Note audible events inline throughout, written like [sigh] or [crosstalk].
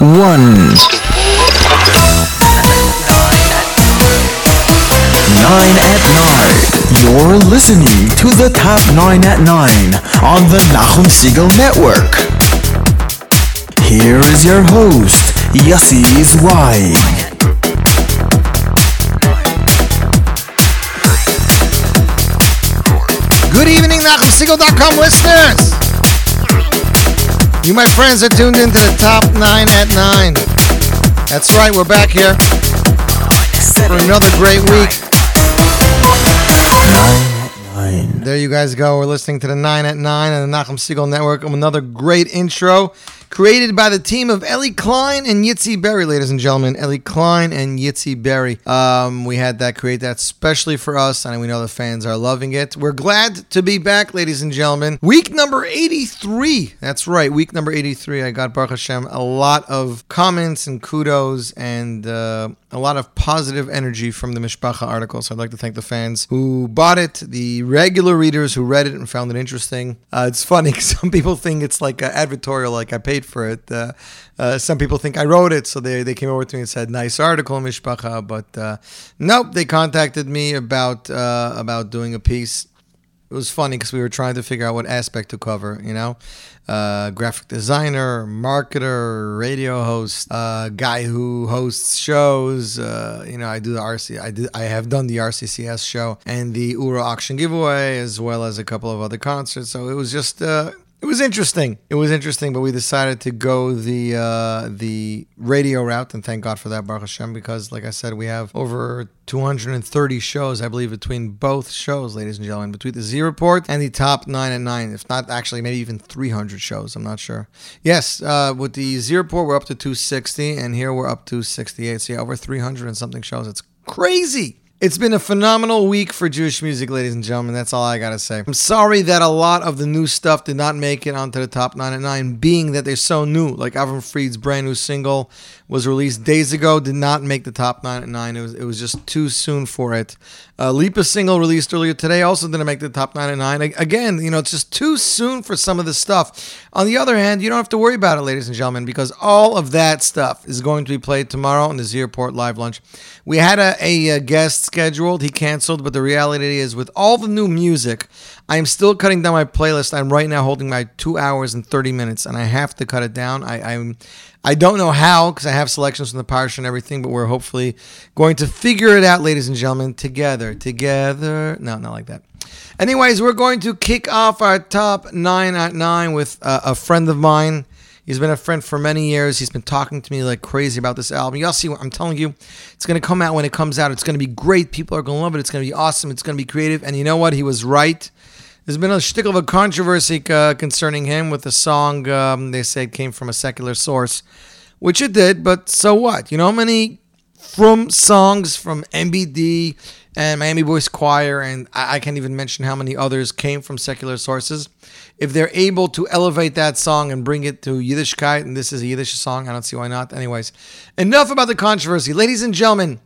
one. Nine at nine. You're listening to the top nine at nine on the Nachum Segal Network. Here is your host, Yossi Zweig. Good evening, NachumSegal.com listeners. You, my friends, are tuned into the top nine at nine. That's right, we're back here for another great week. Nine. at nine. There you guys go. We're listening to the nine at nine on the Nachum Segal Network. Another great intro created by the team of Ellie Klein and Yitzi Berry, ladies and gentlemen. Ellie Klein and Yitzi Berry. Um, we had that create that specially for us, and we know the fans are loving it. We're glad to be back, ladies and gentlemen. Week number 83. That's right, week number 83. I got Baruch Hashem a lot of comments and kudos and uh, a lot of positive energy from the Mishpacha article. So I'd like to thank the fans who bought it, the regular readers who read it and found it interesting. Uh, it's funny [laughs] some people think it's like an advertorial, like I paid for it. Uh, uh, some people think I wrote it, so they, they came over to me and said, "Nice article, Mishpacha." But uh, nope, they contacted me about uh, about doing a piece. It was funny because we were trying to figure out what aspect to cover, you know, uh, graphic designer, marketer, radio host, uh, guy who hosts shows. You know, I do the RC, I did, I have done the RCCS show and the Ura auction giveaway, as well as a couple of other concerts. So it was just. It was interesting. It was interesting, but we decided to go the uh, the radio route, and thank God for that, Baruch Hashem, because, like I said, we have over 230 shows, I believe, between both shows, ladies and gentlemen, between the Z Report and the top nine and nine, if not actually maybe even 300 shows. I'm not sure. Yes, uh, with the Z Report, we're up to 260, and here we're up to 68. So yeah, over 300 and something shows. It's crazy. It's been a phenomenal week for Jewish music, ladies and gentlemen. That's all I gotta say. I'm sorry that a lot of the new stuff did not make it onto the top nine at nine, being that they're so new. Like Avram Fried's brand new single was released days ago, did not make the top nine at nine. It was it was just too soon for it. Uh, Lipa single released earlier today also didn't make the top nine at nine. Again, you know, it's just too soon for some of this stuff. On the other hand, you don't have to worry about it, ladies and gentlemen, because all of that stuff is going to be played tomorrow on the Z Report live lunch. We had a, a, uh guest scheduled, he canceled, but the reality is, with all the new music, I am still cutting down my playlist. I'm right now holding my two hours and 30 minutes, and I have to cut it down. I, I'm. I don't know how because I have selections from the parsha and everything, but we're hopefully going to figure it out, ladies and gentlemen, together. Together. No, not like that. Anyways, we're going to kick off our top nine at nine with uh, a friend of mine. He's been a friend for many years. He's been talking to me like crazy about this album. Y'all see what I'm telling you. It's going to come out when it comes out. It's going to be great. People are going to love it. It's going to be awesome. It's going to be creative. And you know what? He was right. There's been a shtickle of a controversy uh, concerning him with the song. Um, they say it came from a secular source, which it did. But so what? You know how many from songs from MBD and Miami Boys Choir, and I, I can't even mention how many others came from secular sources. If they're able to elevate that song and bring it to Yiddishkeit, and this is a Yiddish song, I don't see why not. Anyways, enough about the controversy. Ladies and gentlemen,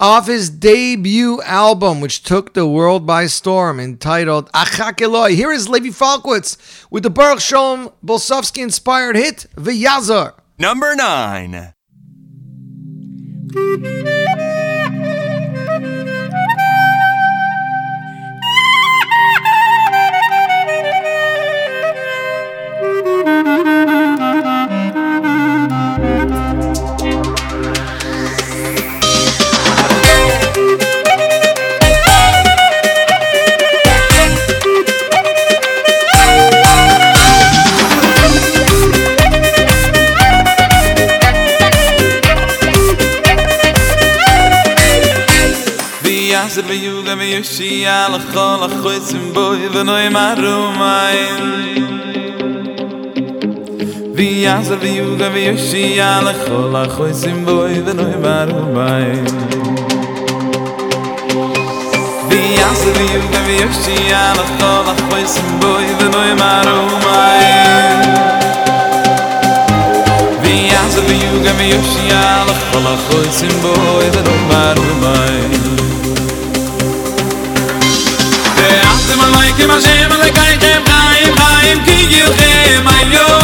off his debut album, which took the world by storm, entitled Achak. Here is Levi Falkowitz with the Baruch Shalom Blesofsky inspired hit, V'yazar. Number nine. ganze wie und wie yoshi sie alle holla hol sim boy wenn du war bei wie ganze wie und wie yoshi sie alle holla hol sim boy wenn du war bei Ich bin ein Schiehler, von der Kreuz im Boi, der noch mal rüber ist. Der Achtemann, mein Kima, Schemmer, der Kai, der Kai, der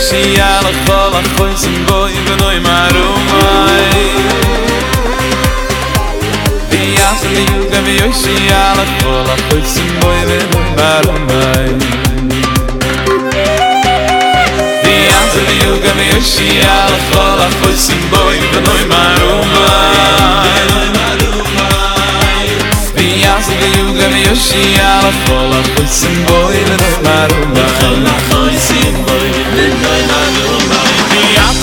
שיאל חול אחוי סמבוי ונוי מרומי ויאס אני יוגה ויוי שיאל חול אחוי סמבוי ונוי מרומי ויאס אני יוגה ויוי שיאל חול אחוי סמבוי ונוי מרומי ויאס אני ויוי שיאל חול אחוי סמבוי ונוי מרומי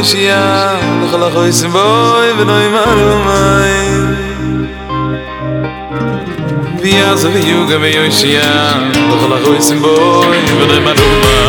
איש יא, נחל אחו איש בוי ונוי מרו מי ויעזו ויוגה ויוש יא, נחל בוי ונוי מרו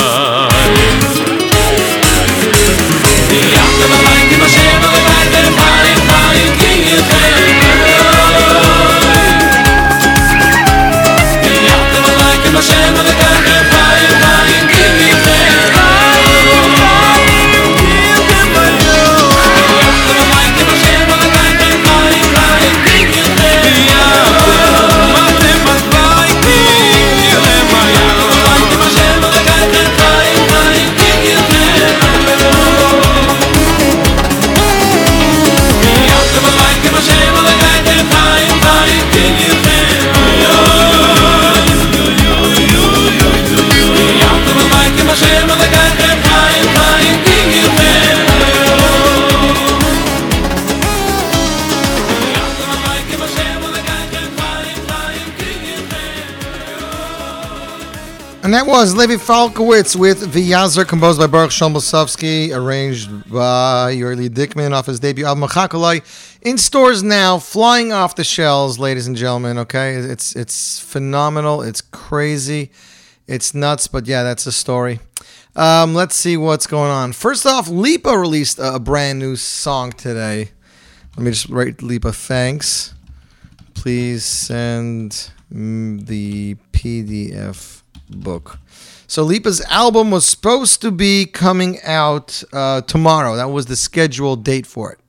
was Levi Falkowitz with Vyazer, composed by Baruch Shombolsovsky, arranged by Yorli Dickman off his debut album Chakolai. In stores now, flying off the shelves, ladies and gentlemen. Okay, it's it's phenomenal. It's crazy. It's nuts, but yeah, that's the story. Um, let's see what's going on. First off, Lipa released a brand new song today. Let me just write Lipa thanks. Please send mm, the PDF book. So Lipa's album was supposed to be coming out uh, tomorrow. That was the scheduled date for it.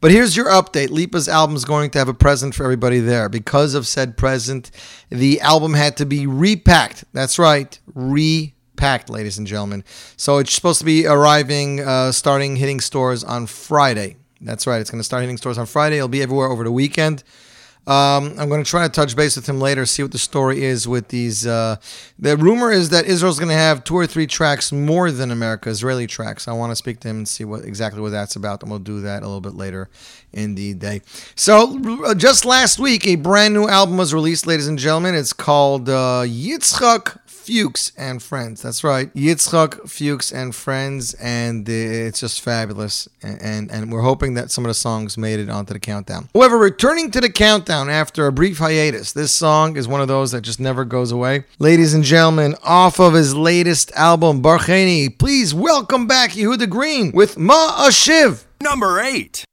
But here's your update. Lipa's album is going to have a present for everybody there. Because of said present, the album had to be repacked. That's right, repacked, ladies and gentlemen. So it's supposed to be arriving, uh, starting hitting stores on Friday. That's right, it's going to start hitting stores on Friday. It'll be everywhere over the weekend. Um, I'm going to try to touch base with him later, see what the story is with these. Uh, the rumor is that Israel's going to have two or three tracks more than America, Israeli tracks. I want to speak to him and see what exactly what that's about, and we'll do that a little bit later in the day. So, uh, just last week, a brand new album was released, ladies and gentlemen. It's called uh, Yitzchak Fuchs and Friends. That's right, Yitzchak Fuchs and Friends, and it's just fabulous. And, and and we're hoping that some of the songs made it onto the countdown. However, returning to the countdown after a brief hiatus, this song is one of those that just never goes away. Ladies and gentlemen, off of his latest album, Barcheni, please welcome back Yehuda Green with Ma Ashiv. Number eight.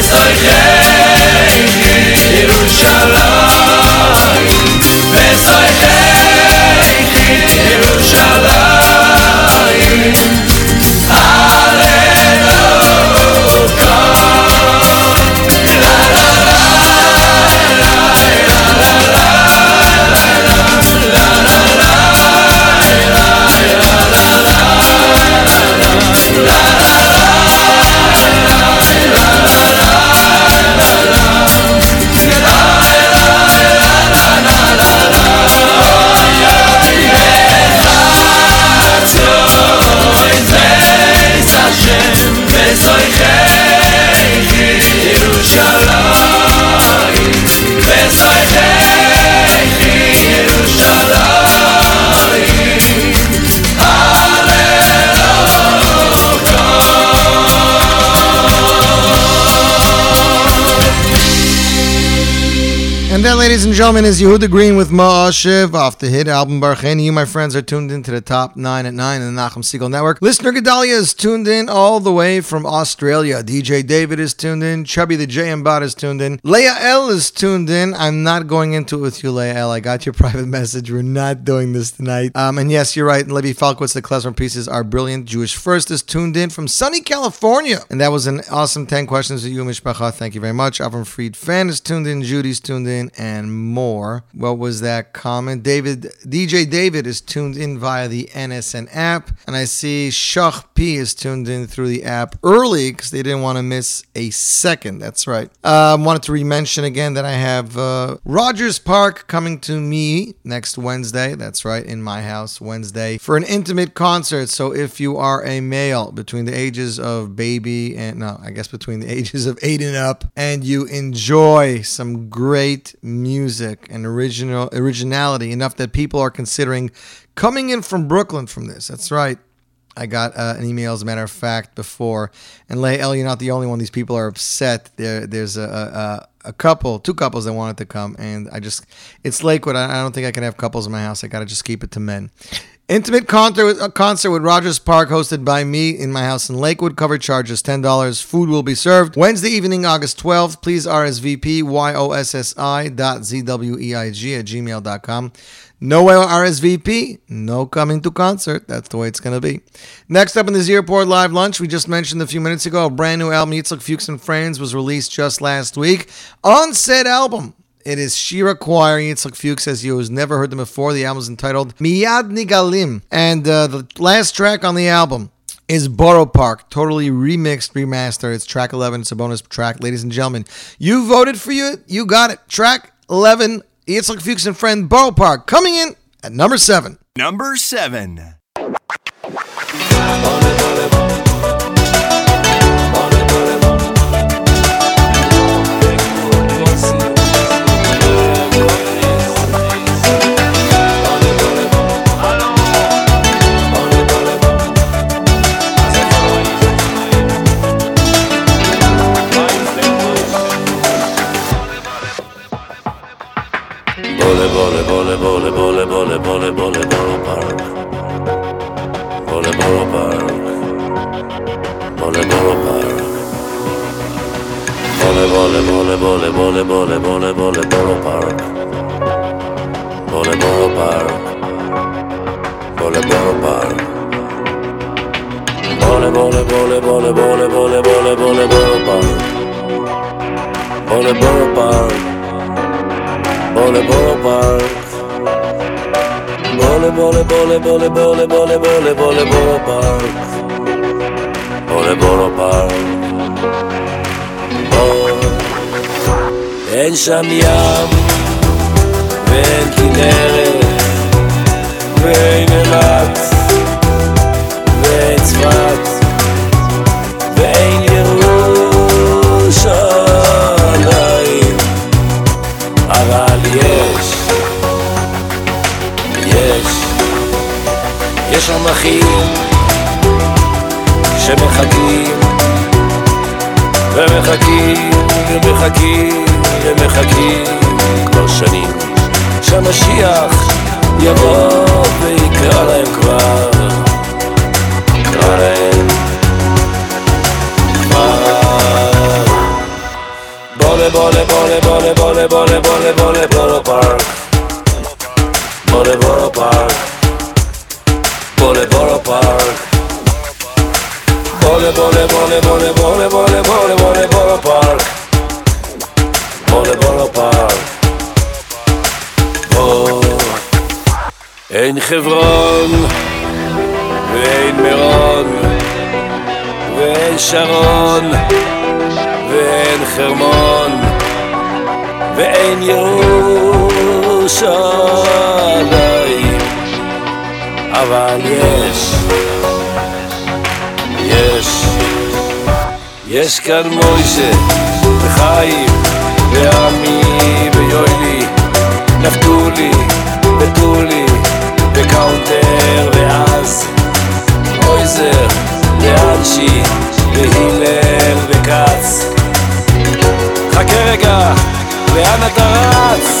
es euch hey, ladies and gentlemen, is Yehuda Green with Ma'ashiv off the hit album Barcheni. You, my friends, are tuned into the top 9 at 9 in the Nachum Segal Network. Listener Gedalia is tuned in all the way from Australia. DJ David is tuned in. Chubby the JM Bot is tuned in. Leah L is tuned in. I'm not going into it with you, Leah L. I got your [laughs] private message. We're not doing this tonight. Um, and yes, you're right. Levy Falkowitz, the Klezmer pieces are brilliant. Jewish First is tuned in from sunny California. And that was an awesome 10 questions with you, Mishpacha. Thank you very much. Avram Fried Fan is tuned in. Judy's tuned in. And more. What was that comment? David, DJ David is tuned in via the NSN app. And I see Shach P is tuned in through the app early because they didn't want to miss a second. That's right. I uh, wanted to re-mention again that I have uh, Rogers Park coming to me next Wednesday. That's right, in my house Wednesday for an intimate concert. So if you are a male between the ages of baby and no, I guess between the [laughs] ages of eight and up, and you enjoy some great music and original originality enough that people are considering coming in from Brooklyn from this. That's right. I got uh, an email, as a matter of fact, before. And Lay L, you're not the only one. These people are upset. There, there's a, a, a couple, two couples that wanted to come, and I just, it's Lakewood. I, I don't think I can have couples in my house. I got to just keep it to men. Intimate concert, a uh, concert with Rogers Park, hosted by me in my house in Lakewood. Cover charges $10. Food will be served Wednesday evening, August 12th. Please RSVP YOSSI dot ZWEIG at gmail.com. No RSVP, no coming to concert. That's the way it's going to be. Next up in the Airport Live Lunch, we just mentioned a few minutes ago, a brand new album, Yitzhak Fuchs and Friends, was released just last week. On said album, it is Shira Choir. Yitzhak Fuchs says you has never heard them before. The album is entitled Miyad Nigalim. And uh, the last track on the album is Borough Park, totally remixed, remastered. It's track 11. It's a bonus track. Ladies and gentlemen, you voted for you. You got it. Track 11 Yitzhak Fuchs and friend Borough Park coming in at number seven. Number Vole, vole, vole, vole, vole, vole, vole, vole, volo park. Vole, volo park. Vole, volo park. Vole, vole, vole, vole, vole, vole, vole, vole, volo park. Vole, volo park. Vole, volo park. Vole, vole, vole, vole, vole, vole, vole, vole, volo park. Vole, volo park. Bole bole park Bole bole bole bole bole bole bole bole bole park Bole bole park אין שם ים ואין כנרת ואין אילת ואין צפת שם אחים שמחכים ומחכים ומחכים ומחכים כבר שנים שהמשיח יבוא ויקרא להם כבר יקרא להם כבר בולה בולה בולה בולה בולה בולה בולה בולה בולה פארק בולה בולה פארק Bole Borough Park Bole Bole Bole Bole Bole Bole Bole Bole Borough Park Bole Borough Park Oh אין חברון ואין מירון ואין שרון ואין חרמון ואין ירושלים אבל יש, יש, יש כאן מוישה וחיים ועמי ויואלי, נפתולי וטולי וקאונטר ואז אויזר ואנשי והילל וכץ חכה רגע, לאן אתה רץ?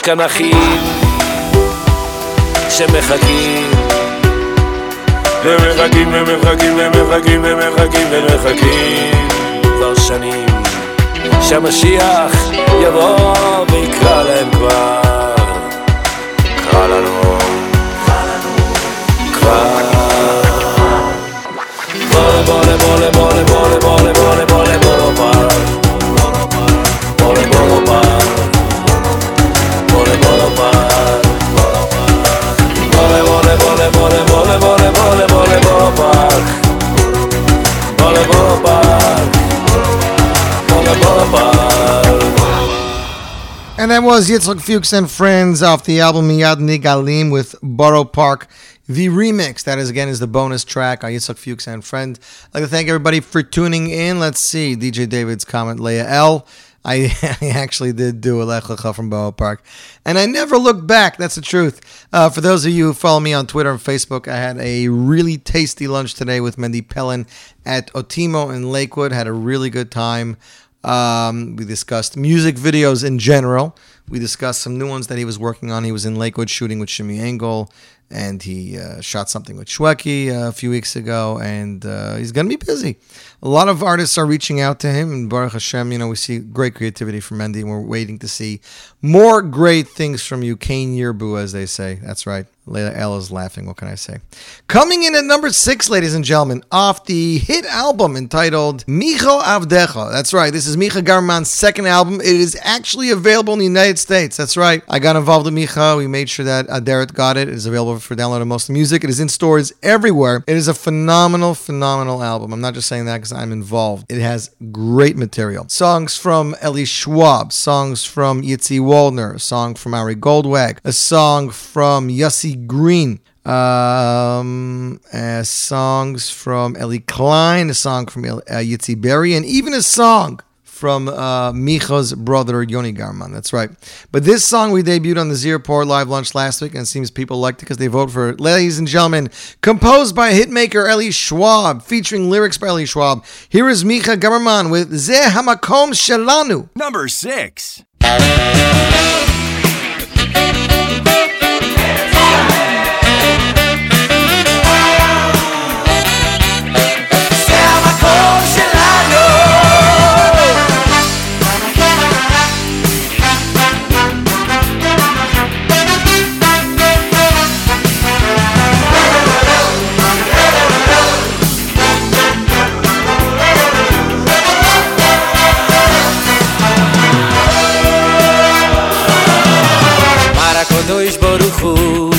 יש כאן אחים שמחכים ומחכים ומחכים ומחכים ומחכים ומחכים כבר שנים שהמשיח יבוא ויקרא להם כבר קרא לנו כבר Bole bole bole bole bole bole bole bole bole bar Bole bole And that was Yitzhak Fuchs and Friends off the album Miyad Nigalim with Borough Park. The remix, that is again, is the bonus track on Yitzhak Fuchs and Friends. I'd like to thank everybody for tuning in. Let's see, DJ David's comment, Leah L. I, [laughs] I actually did do a Lech Lecha from Borough Park. And I never looked back. That's the truth. Uh, for those of you who follow me on Twitter and Facebook, I had a really tasty lunch today with Mendy Pellin at Otimo in Lakewood. Had a really good time. Um, we discussed music videos in general. We discussed some new ones that he was working on. He was in Lakewood shooting with Shimmy Engel, and he uh, shot something with Shweki a few weeks ago, and uh, he's going to be busy. A lot of artists are reaching out to him, and Baruch Hashem, you know, we see great creativity from Mendy, and we're waiting to see more great things from you, Kane Yerbu, as they say. That's right. Leila L is laughing. What can I say? Coming in at number six, ladies and gentlemen, off the hit album entitled Micho Avdecha. That's right. This is Micha Gamerman's second album. It is actually available in the United States. That's right. I got involved with Micha. We made sure that Aderet got it. It is available for download on most music. It is in stores everywhere. It is a phenomenal, phenomenal album. I'm not just saying that because I'm involved. It has great material. Songs from Ellie Schwab, songs from Yitzi Waldner, a song from Ari Goldwag, a song from Yossi Green, um, uh, songs from Ellie Klein, a song from uh, Yitzi Berry, and even a song from uh, Micha's brother Yoni Gamerman. That's right. But this song we debuted on the Z Report live launch last week, and it seems people liked it because they vote for it. Ladies and gentlemen, composed by hitmaker Eli Schwab, featuring lyrics by Eli Schwab. Here is Micha Gamerman with Zeh Hamakom Shelanu. Number six. ברוך הוא.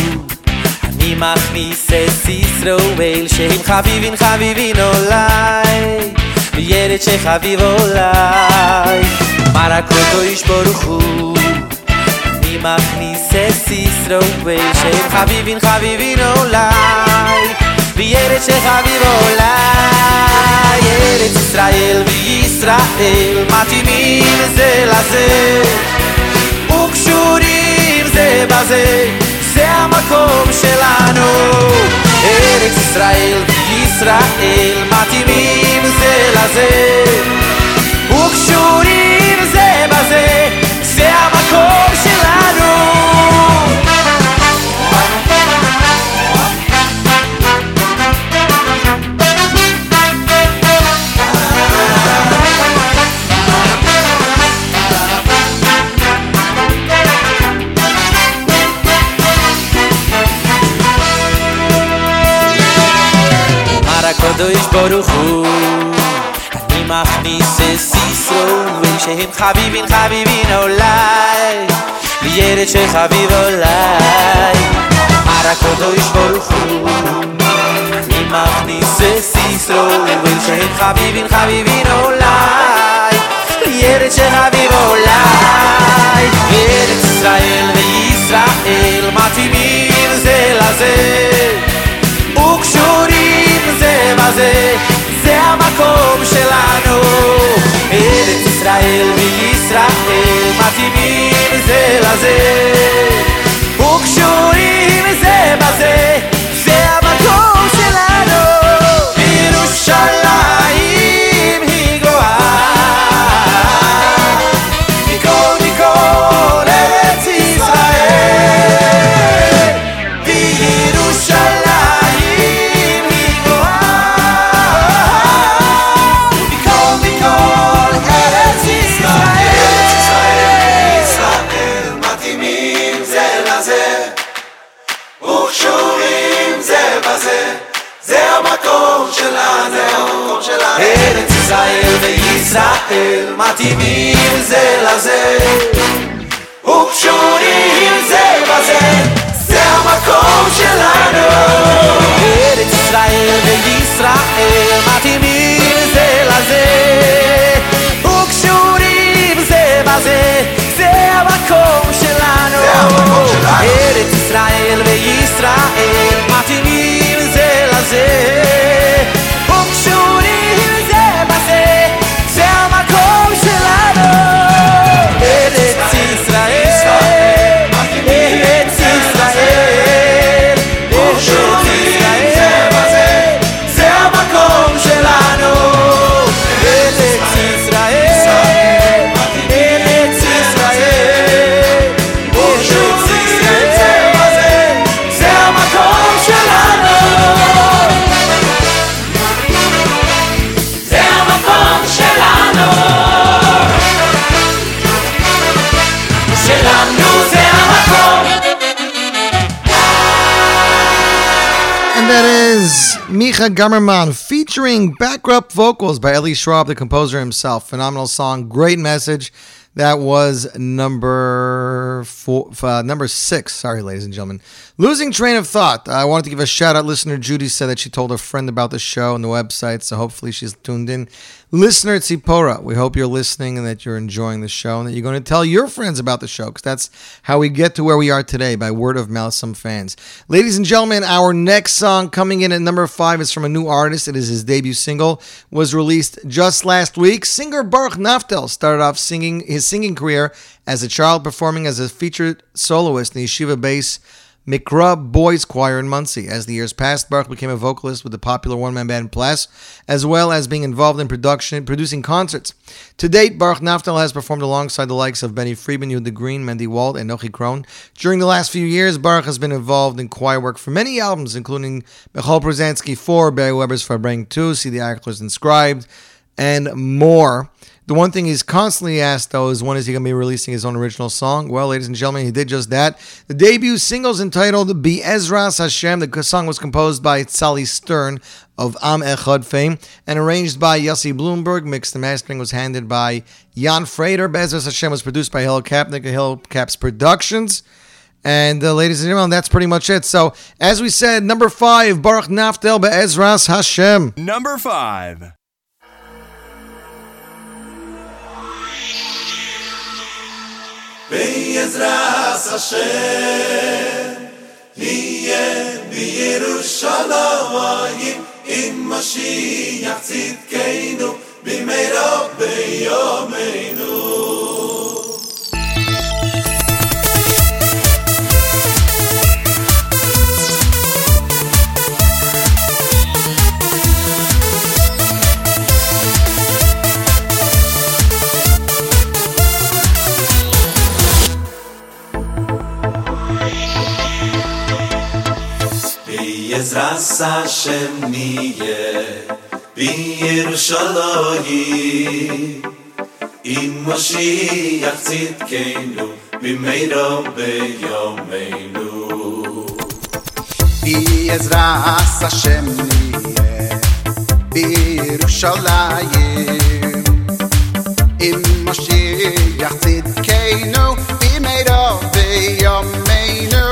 אני מכניס את ישראל שהם חביבין חביבין אולי וילד שחביב אולי מר הקדוש ברוך הוא. אני מכניס את ישראל שהם חביבין חביבין אולי וילד שחביב אולי ארץ ישראל וישראל מתאימים זה לזה וקשורים זה בזה, זה המקום שלנו. ארץ ישראל וישראל מתאימים זה לזה, וקשורים זה בזה, זה המקום שלנו. הקדוש ברוך הוא. אני מכניס את סיסרו ושהם חביבין חביבין אולי וירד של חביב אולי הרק הקדוש ברוך הוא. אני מכניס את סיסרו ושהם חביבין חביבין אולי וירד של חביב אולי ארץ ישראל וישראל מתאימים זה לזה. וקשורים זה בזה זה המקום שלנו. ארץ ישראל וישראל מתאימים זה לזה. וקשורים זה בזה ישראל וישראל מתאימים זה לזה וקשורים זה בזה זה המקום שלנו ארץ ישראל וישראל מתאימים זה לזה וקשורים זה בזה זה המקום שלנו ארץ ישראל וישראל מתאימים זה לזה Micha Gamerman featuring backup vocals by Ellie Schwab, the composer himself. Phenomenal song, great message. That was number four, uh, number six. Sorry, ladies and gentlemen. Losing train of thought. I wanted to give a shout out. Listener Judy said that she told a friend about the show and the website, so hopefully she's tuned in. Listener Tzipora, we hope you're listening and that you're enjoying the show and that you're going to tell your friends about the show because that's how we get to where we are today by word of mouth. Some fans, ladies and gentlemen, our next song coming in at number five is from a new artist. It is his debut single. Was released just last week. Singer Baruch Naftel started off singing his singing career as a child, performing as a featured soloist in the yeshiva base. Mikra Boys Choir in Monsey. As the years passed, Baruch became a vocalist with the popular one-man band Plas, as well as being involved in production, producing concerts. To date, Baruch Naftal has performed alongside the likes of Benny Friedman, Yehuda Green, Mendy Wald, and Nochi Krohn. During the last few years, Baruch has been involved in choir work for many albums, including Michal Brzezinski 4, Barry Weber's Farbrengen 2, See the Eichlers Inscribed, and more. The one thing he's constantly asked, though, is when is he going to be releasing his own original song? Well, ladies and gentlemen, he did just that. The debut single is entitled Be Ezras Hashem. The song was composed by Sally Stern of Am Echad fame and arranged by Yossi Bloomberg. Mixed and mastering was handed by Jan Frater. Bezras Hashem was produced by Hill Kapnick of Hill Caps Productions. And uh, ladies and gentlemen, that's pretty much it. So, as we said, number five, Baruch Naftel Be'ezras Hashem. Number five. בעזרת השם נהיה בירושלים עם משיח צדקנו במהרה ביומנו בעזרת השם נהיה בירושלים עם משיח צדקנו במהרה ביומנו בעזרת השם נהיה בירושלים עם משיח צדקנו במהרה ביומנו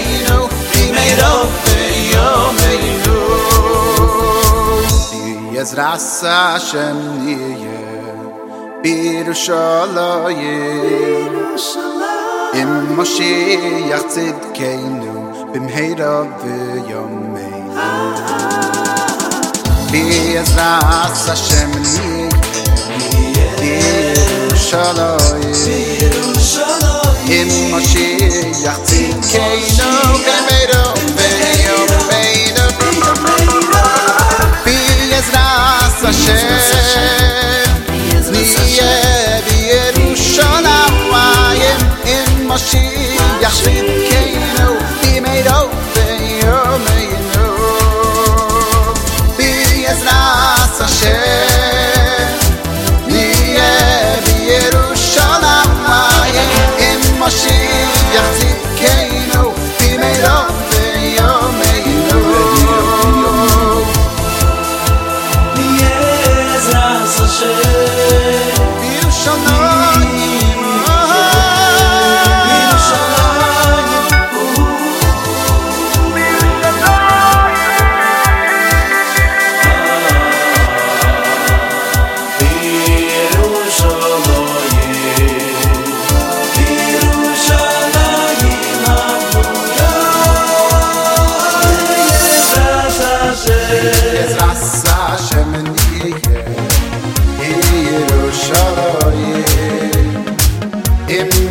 Yezras Hashem Niye Birushalayim Im Mashiach Tzidkeinu Bimheira Beyomeinu Yezras Hashem Niye Birushalayim Im Mashiach Tzidkeinu Bimheira Beyomeinu ארץ השם נהיה בירושון אפיים אם משיח שיט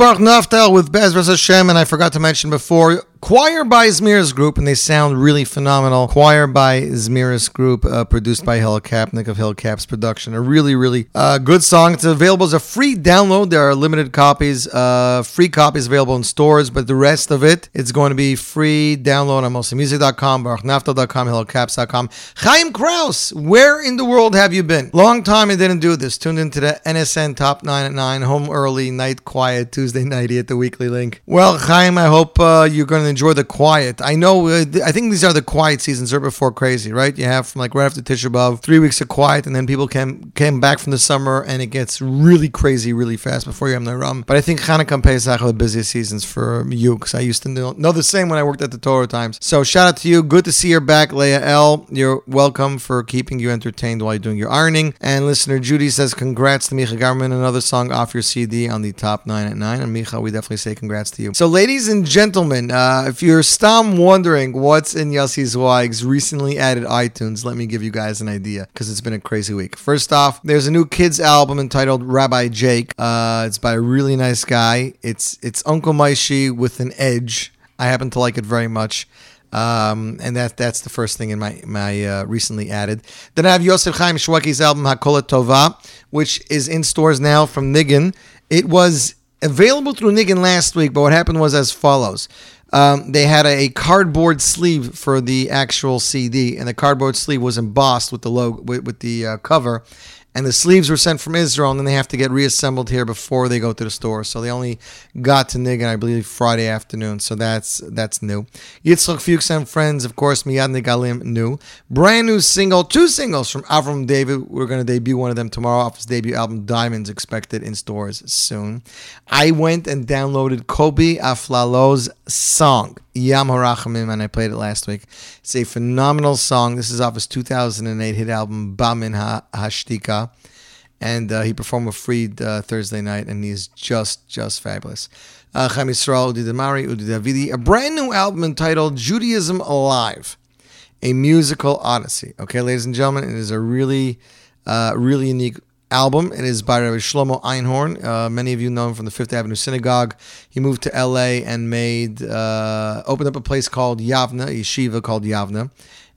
Baruch Naftal with Bezras Hashem, and I forgot to mention before, Choir by Zemiros Group, and they sound really phenomenal. Choir by Zemiros Group, uh, produced by Hill Kapnick of Hill Caps Production. A really, really uh, good song. It's available as a free download. There are limited copies, uh, free copies available in stores, but the rest of it, it's going to be free download on mostlymusic.com, baruchnaftal.com, hillcaps.com. Chaim Kraus, where in the world have you been? Long time I didn't do this. Tuned into the NSN Top 9 at 9, home early, night quiet, Tuesday nighty at the weekly link. Well, Chaim, I hope uh, you're going to enjoy the quiet. I know, uh, th- I think these are the quiet seasons right before crazy, right? You have from like right after Tisha B'Av, three weeks of quiet, and then people came came back from the summer, and it gets really crazy really fast before you have the rum. But I think Hanukkah and Pesach are the busiest seasons for you, because I used to know, know the same when I worked at the Torah Times. So shout out to you. Good to see you're back, Leah L. You're welcome for keeping you entertained while you're doing your ironing. And listener Judy says, congrats to Micha Gamerman, another song off your CD on the top nine at nine. And Micha, we definitely say congrats to you. So, ladies and gentlemen, uh, if you're stom wondering what's in Yossi Zweig's recently added iTunes, let me give you guys an idea because it's been a crazy week. First off, there's a new kids album entitled Rabbi Jake. Uh, it's by a really nice guy. It's it's Uncle Maishi with an edge. I happen to like it very much. Um, and that that's the first thing in my my uh, recently added. Then I have Yosef Chaim Shweki's album Hakola Tova, which is in stores now from Nigun. It was available through Nigun last week, but what happened was as follows. Um, they had a, cardboard sleeve for the actual CD, and the cardboard sleeve was embossed with the logo with, with the uh, cover. And the sleeves were sent from Israel, and then they have to get reassembled here before they go to the store. So they only got to Nigun, I believe, Friday afternoon. So that's that's new. Yitzchak Fuchs and friends, of course, Miyad Negalim, new. Brand new single, two singles from Avram David. We're going to debut one of them tomorrow off his debut album, Diamonds, expected in stores soon. I went and downloaded Kobe Aflalo's song. Yam Harachamim, and I played it last week. It's a phenomenal song. This is off his 2008 hit album, Bamin Ha- Hashtika. And uh, he performed with Fried uh, Thursday night, and he's just, just fabulous. Uh, Chaim Yisrael, Udi Damari, Udi Davidi, a brand new album entitled Judaism Alive, a musical odyssey. Okay, ladies and gentlemen, it is a really, uh, really unique album. It is by Rabbi Shlomo Einhorn. Uh, many of you know him from the Fifth Avenue Synagogue. He moved to L.A. and made uh, opened up a place called Yavna, yeshiva called Yavna,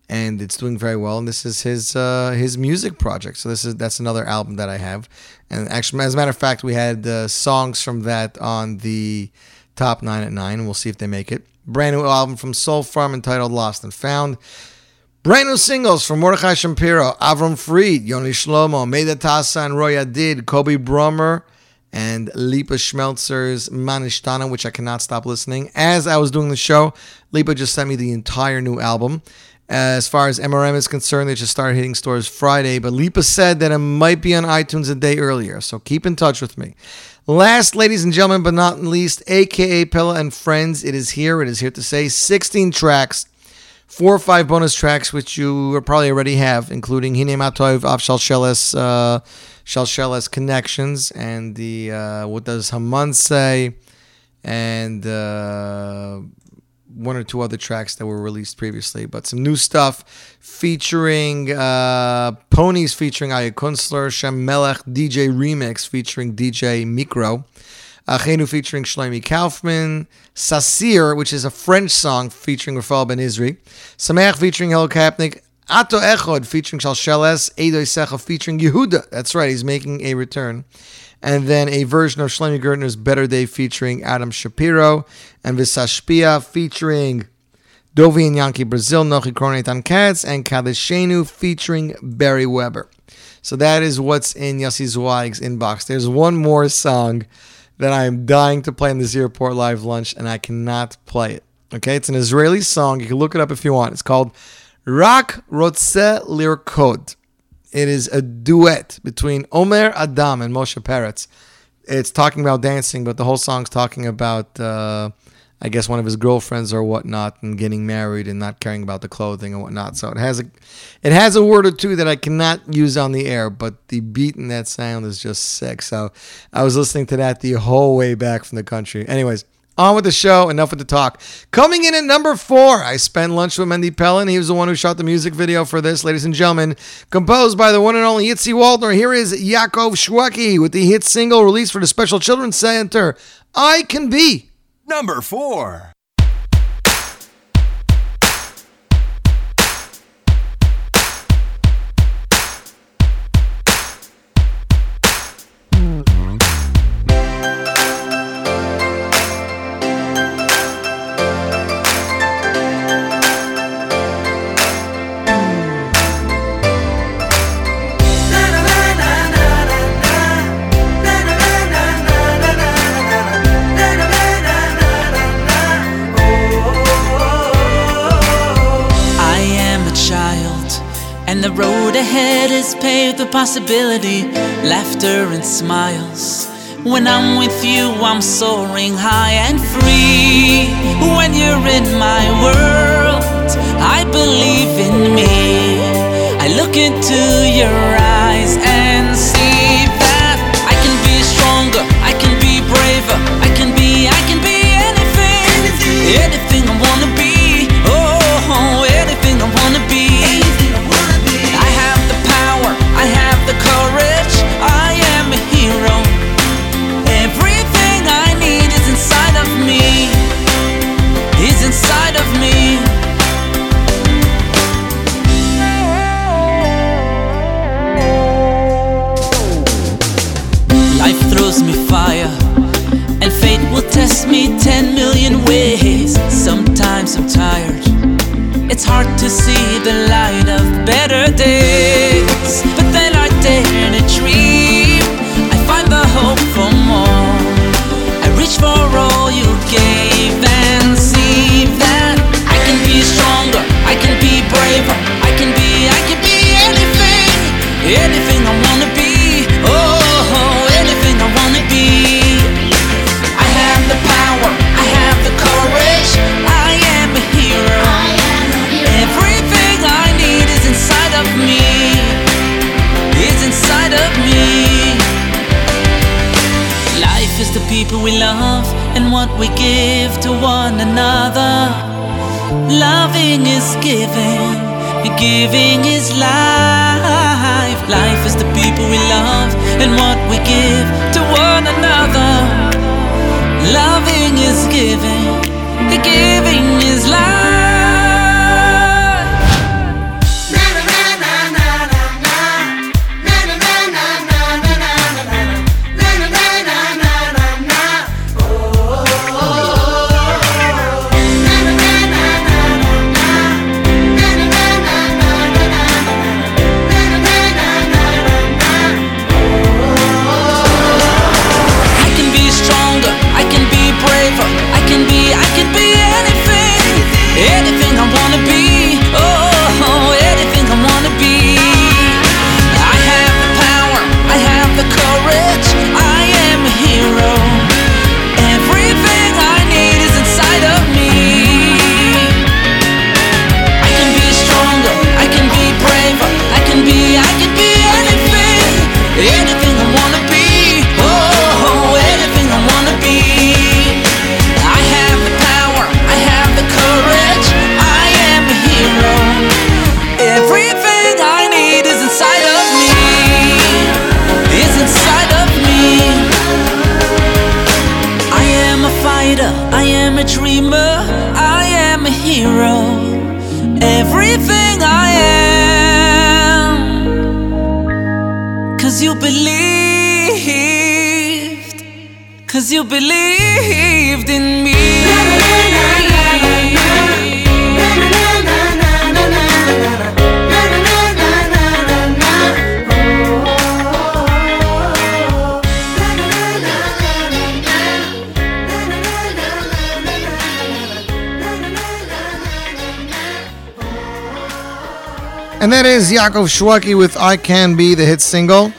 and it's doing very well. And this is his uh, his music project. So this is that's another album that I have. And actually, as a matter of fact, we had uh, songs from that on the top nine at nine. And we'll see if they make it. Brand new album from Soul Farm entitled Lost and Found. Brand new singles from Mordechai Shapiro, Avram Fried, Yoni Shlomo, Meida Tassa and Roy Did, Kobe Brummer, and Lipa Schmelzer's Manishtana, which I cannot stop listening. As I was doing the show, Lipa just sent me the entire new album. As far as MRM is concerned, they just started hitting stores Friday, but Lipa said that it might be on iTunes a day earlier, so keep in touch with me. Last, ladies and gentlemen, but not least, AKA Pella and Friends, it is here. It is here to say 16 tracks four or five bonus tracks, which you probably already have, including Hine Matov, Av Shalsheles, uh, Shalsheles Connections, and the uh, What Does Haman Say, and uh, one or two other tracks that were released previously, but some new stuff featuring uh, Ponies featuring Aya Kunstler, Shem Melech DJ Remix featuring DJ Mikro. Achenu featuring Shlomi Kaufman, Sasir, which is a French song featuring Rafael Ben Izri, Sameach featuring Hel Kapnik, Ato Echod featuring Shalsheles, Edo Secha featuring Yehuda. That's right, he's making a return. And then a version of Shlomi Gertner's Better Day featuring Adam Shapiro, and Visashpia featuring Dovi and Yankee Brazil, Nochi Kronatan Katz, and Kadeshenu featuring Barry Weber. So that is what's in Yossi Zweig's inbox. There's one more song that I am dying to play in this airport live lunch, and I cannot play it. Okay, it's an Israeli song. You can look it up if you want. It's called Rak Rotze Lirkod. It is a duet between Omer Adam and Moshe Peretz. It's talking about dancing, but the whole song's talking about, uh, I guess, one of his girlfriends or whatnot, and getting married and not caring about the clothing and whatnot. So it has a, it has a word or two that I cannot use on the air, but the beat in that sound is just sick. So I was listening to that the whole way back from the country. Anyways, on with the show. Enough with the talk. Coming in at number four, I spent lunch with Mendy Pellin. He was the one who shot the music video for this, ladies and gentlemen. Composed by the one and only Yitzi Waldner. Here is Yaakov Shwekey with the hit single released for the Special Children's Center, I Can Be. Number four. Ahead is paved with possibility, laughter and smiles. When I'm with you, I'm soaring high and free. When you're in my world, I believe in me. I look into your eyes Yaakov Shwekey with I Can Be, the hit single.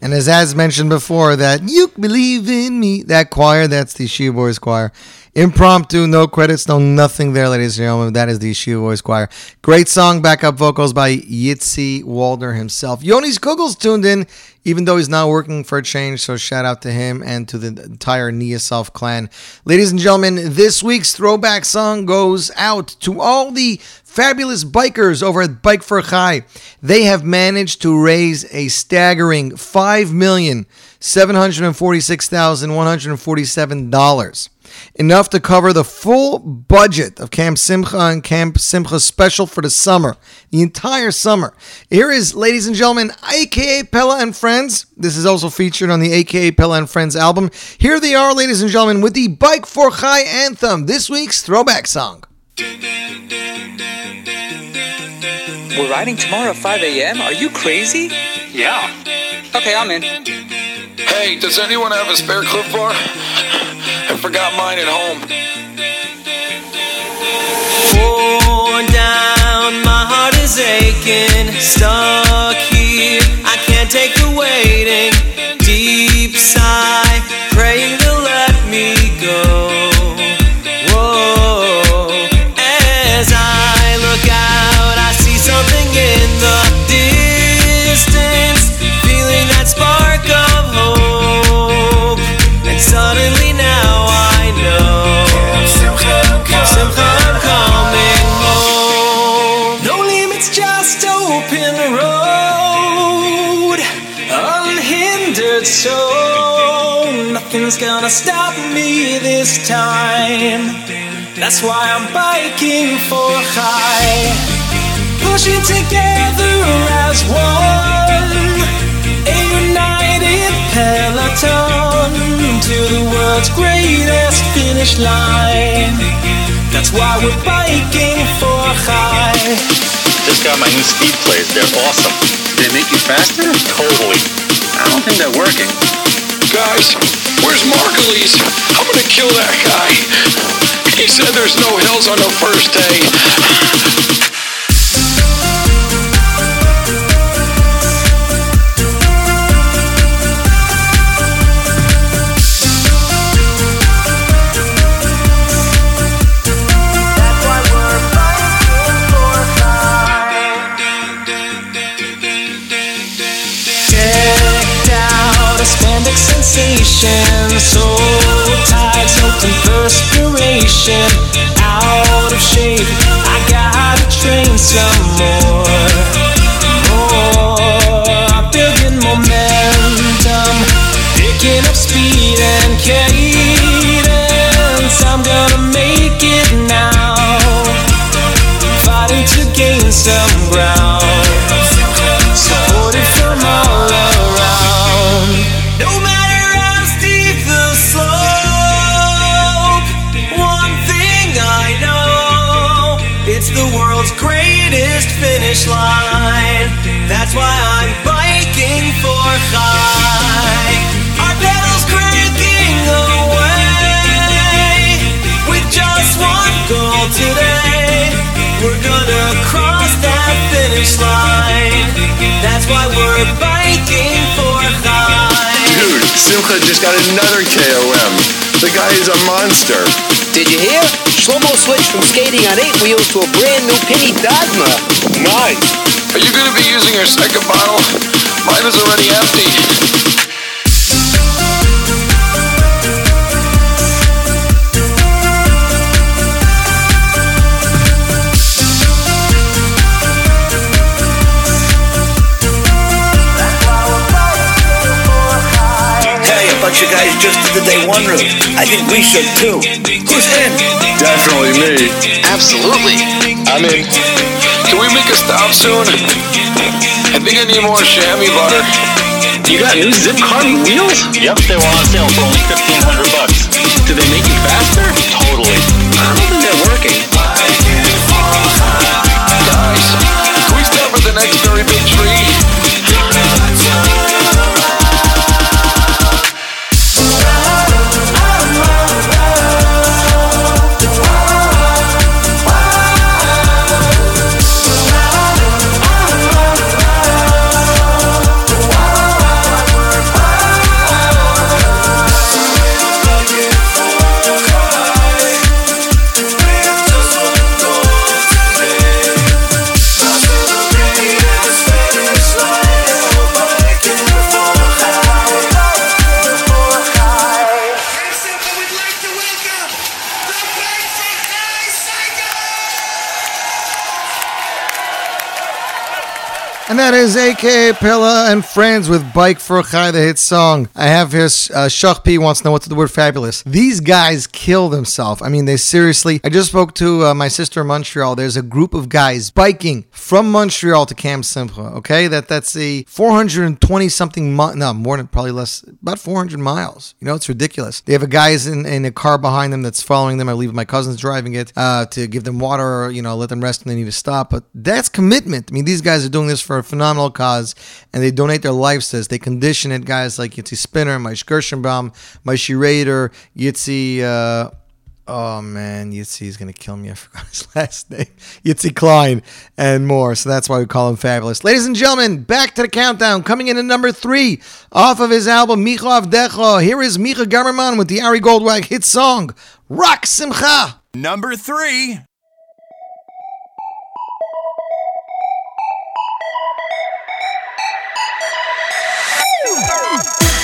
And as as mentioned before, that You Believe in Me, that choir, that's the Yeshiva Boys Choir. Impromptu, no credits, no nothing there, ladies and gentlemen. That is the Yeshiva Boys Choir. Great song, backup vocals by Yitzi Waldner himself. Yonis Google's tuned in, even though he's not working for a change. So shout out to him and to the entire Niasov clan. Ladies and gentlemen, this week's throwback song goes out to all the fabulous bikers over at Bike for Chai. They have managed to raise a staggering five million seven hundred and forty-six thousand one hundred and forty-seven dollars. Enough to cover the full budget of Camp Simcha and Camp Simcha special for the summer, the entire summer. Here is, ladies and gentlemen, AKA Pella and Friends. This is also featured on the AKA Pella and Friends album. Here they are, ladies and gentlemen, with the Bike for Chai anthem, this week's throwback song. We're riding tomorrow at 5 a.m.? Are you crazy? Yeah. Okay, I'm in. Hey, does anyone have a spare Clif bar? I forgot mine at home. Worn down, my heart is aching. Stuck here, I can't take the waiting. Deep sigh, nothing's gonna stop me this time. That's why I'm biking for Chai. Pushing together as one. A united peloton to the world's greatest finish line. That's why we're biking for Chai. Just got my new speed plates. They're awesome. They make you faster? Totally. I don't think they're working. Guys, where's Margulies? I'm gonna kill that guy. He said there's no hills on the first day. The guy is a monster. Did you hear? Shlomo switched from skating on eight wheels to a brand new penny Dogma. Nice. Are you gonna be using your second bottle? Mine is already empty. Just did the day one route. I think we should too. Who's in? Definitely me. Absolutely. I'm in. Can we make a stop soon? I think I need more chamois butter. You got new Zipp carbon wheels? Yep, they were on sale for only fifteen hundred bucks. Do they make you faster? Totally. I don't think they're working. Guys, can we stop at the next very big tree? That is AKA Pella and Friends with Bike for Chai, the hit song. I have here, uh, Shach P wants to know what's the word fabulous. These guys kill themselves. I mean, they seriously. I just spoke to uh, my sister in Montreal. There's a group of guys biking from Montreal to Camp Simcha. Okay, that that's a 420 something. Mi- no, more than probably less, about 400 miles. You know, it's ridiculous. They have a guys in, in a car behind them that's following them. I believe my cousin's driving it uh, to give them water or you know let them rest when they need to stop. But that's commitment. I mean, these guys are doing this for a phenomenal cause, and they donate their lives to. They condition it. Guys like Yitzi Spinner, Maish Gershenbaum, Maishi Raider, Yitzi. Uh, Oh man, Yitzi is gonna kill me. I [laughs] forgot his last name. Yitzi Klein and more. So that's why we call him fabulous. Ladies and gentlemen, back to the countdown. Coming in at number three off of his album Micha Avdecho. Here is Micha Gamerman with the Ari Goldwag hit song Rak Simcha. Number three.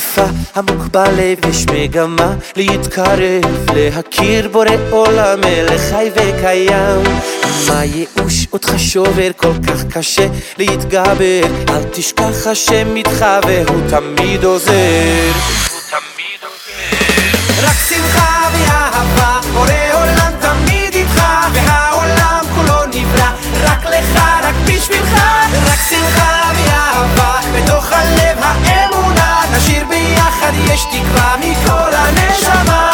שאיפה עמוק בלב יש מגמה להתקרב להכיר בורא עולם מלך חי וקיים. מה ייאוש? אותך שובר כל כך קשה להתגבר. אל תשכח השם איתך והוא תמיד עוזר. רק לך רק בשבילך. רק שמחה ואהבה בתוך הלב ביחד יש תקווה מכל הנשמה.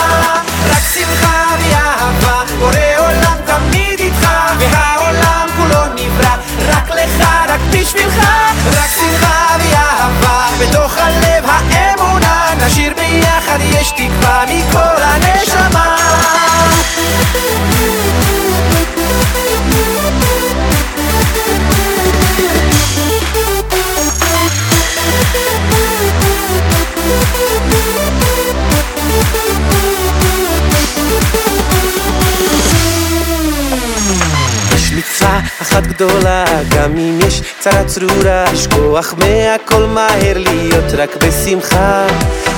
רק שמחה ואהבה בורא עולם תמיד איתך והעולם כולו נברא. רק לך, רק בשבילך. רק שמחה ואהבה בתוך הלב האמונה. נשאיר ביחד יש תקווה מכל הנשמה. Thank you. אחת גדולה גם אם יש צרה צרורה. לשכוח מהכל מהר להיות רק בשמחה.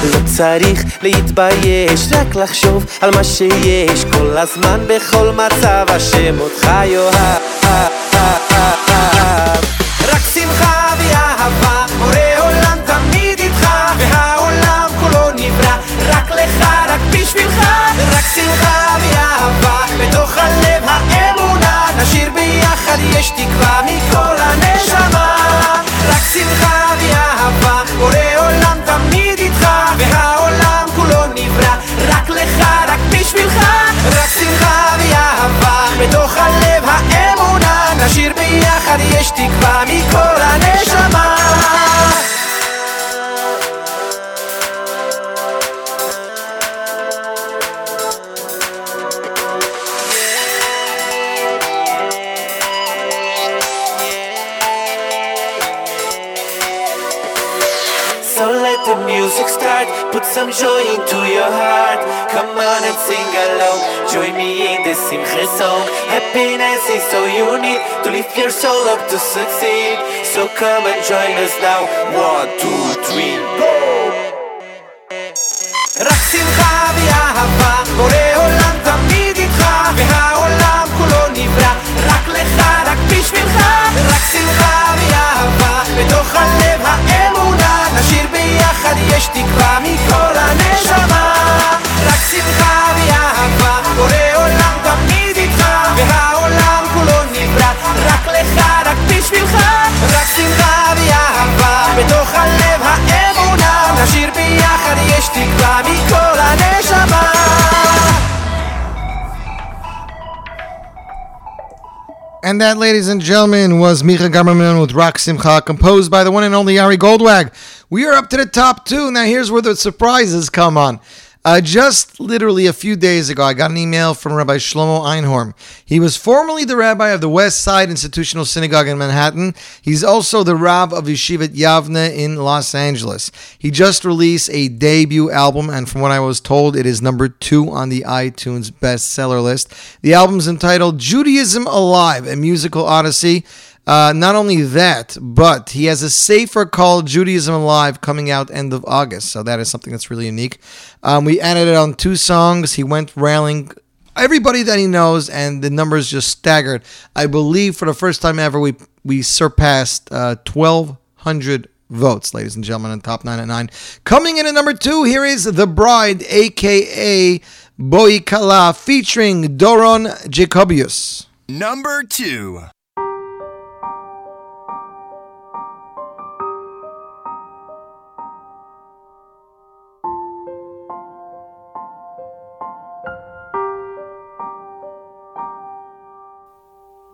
לא צריך להתבייש רק לחשוב על מה שיש. כל הזמן בכל מצב השם אותך יאהב to succeed. So come and join us now. One, two, three, go! And that, ladies and gentlemen, was Micha Gamerman with Rak Simcha, composed by the one and only Ari Goldwag. We are up to the top two. Now, here's where the surprises come on. Uh, just literally a few days ago, I got an email from Rabbi Shlomo Einhorn. He was formerly the rabbi of the West Side Institutional Synagogue in Manhattan. He's also the Rav of Yeshivat Yavne in Los Angeles. He just released a debut album, and from what I was told, it is number two on the iTunes bestseller list. The album's entitled Judaism Alive, a musical odyssey. Uh, not only that, but he has a sefer called Judaism Alive coming out end of August. So that is something that's really unique. Um, we added it on two songs. He went railing everybody that he knows, and the numbers just staggered. I believe for the first time ever, we we surpassed uh, 1,200 votes, ladies and gentlemen, in top nine at nine. Coming in at number two, here is The Bride, aka Boi Kala, featuring Doron Jacobius. Number two.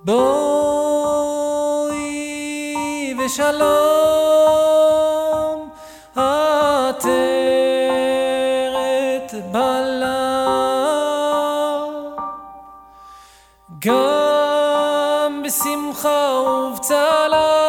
בואי ושלום עטרת בלה גם בשמחה ובצלה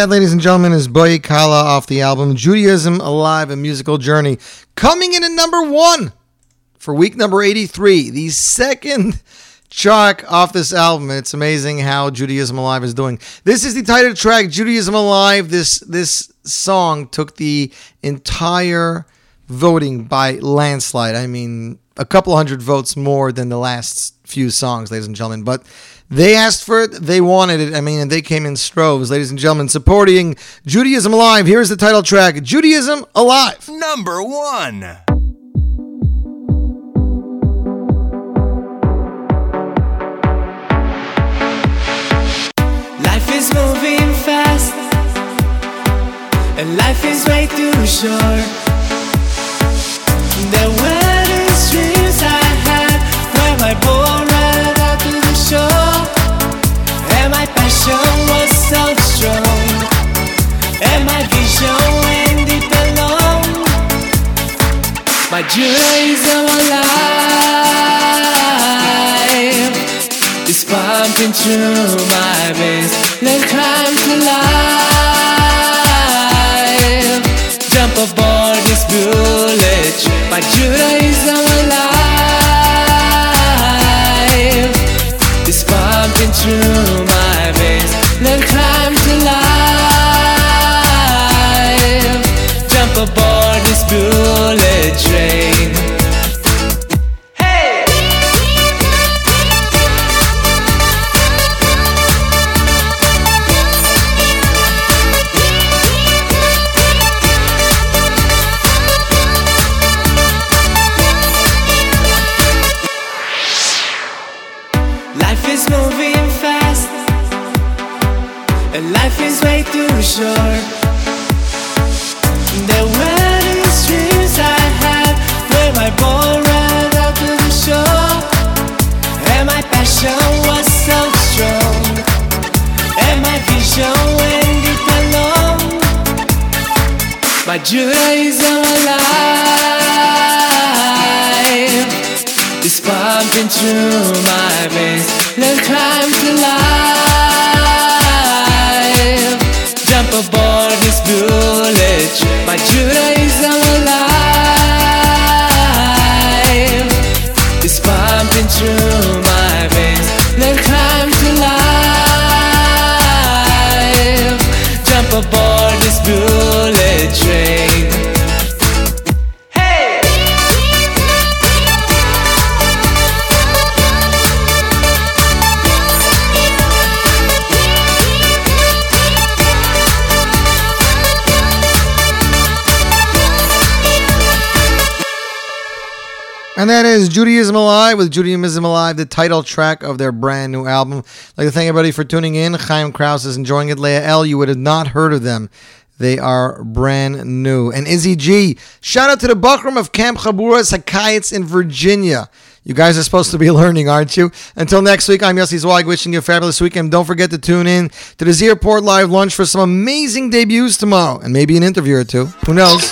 that, ladies and gentlemen, is Boi Kala off the album Judaism Alive, a musical journey. Coming in at number one for week number 83, the second track off this album. It's amazing how Judaism Alive is doing. This is the title track, Judaism Alive. This this song took the entire voting by landslide. I mean, a couple hundred votes more than the last few songs, ladies and gentlemen. But they asked for it, they wanted it. I mean, and they came in stroves, ladies and gentlemen, supporting Judaism Alive. Here's the title track, Judaism Alive. Number one. Life is moving fast, and life is way too short. My Judaism alive is pumping through my veins. Let's to life. Jump aboard this. My Judaism alive is pumping through My boat ran out to the shore. And my passion was so strong. And my vision went deep and long. But Judaism alive is pumping through my veins. Let's climb to life. Jump aboard this bullet Judaism Alive with Judaism Alive, the title track of their brand new album. I'd like to thank everybody for tuning in. Chaim Kraus is enjoying it. Leah L, you would have not heard of them. They are brand new. And Izzy G, shout out to the Buckram of Camp Chabura Sakayits in Virginia. You guys are supposed to be [laughs] learning, aren't you? Until next week, I'm Yossi Zweig wishing you a fabulous weekend. Don't forget to tune in to the Z Report Live Lunch for some amazing debuts tomorrow and maybe an interview or two. Who knows?